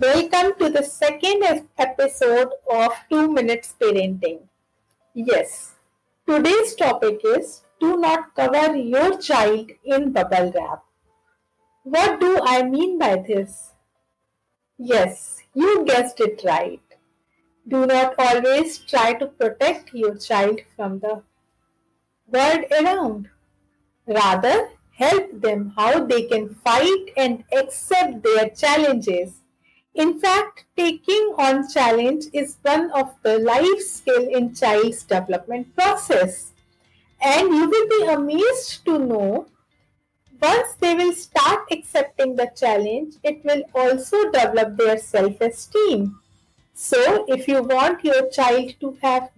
Welcome to the second episode of 2 Minutes Parenting. Yes, today's topic is do not cover your child in bubble wrap. What do I mean by this? Yes, you guessed it right. Do not always try to protect your child from the world around. Rather, help them how they can fight and accept their challenges. In fact, taking on challenge is one of the life skill in child's development process. And you will be amazed to know once they will start accepting the challenge, it will also develop their self-esteem. So if you want your child to have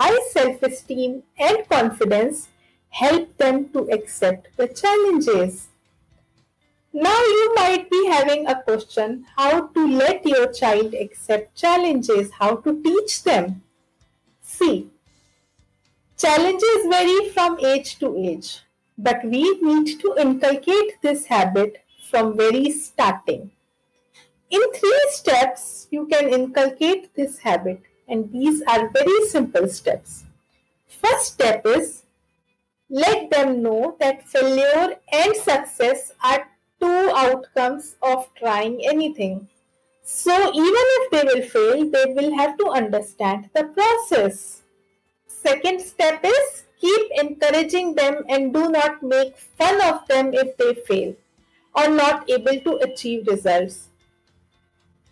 high self-esteem and confidence, help them to accept the challenges. Now you might be having a question how to let your child accept challenges, how to teach them. See, challenges vary from age to age, but we need to inculcate this habit from very starting. In three steps, you can inculcate this habit, and these are very simple steps. First step is let them know that failure and success are two outcomes of trying anything. So, even if they will fail, they will have to understand the process. Second step is keep encouraging them and do not make fun of them if they fail or not able to achieve results.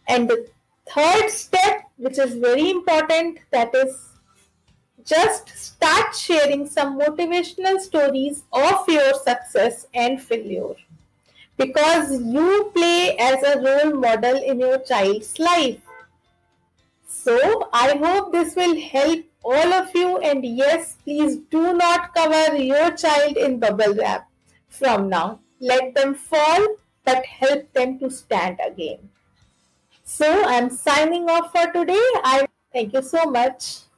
And the third step, which is very important, that is just start sharing some motivational stories of your success and failure because you play as a role model in your child's life. So, I hope this will help all of you. And yes, please do not cover your child in bubble wrap from now. Let them fall, but help them to stand again. So, I'm signing off for today. I thank you so much.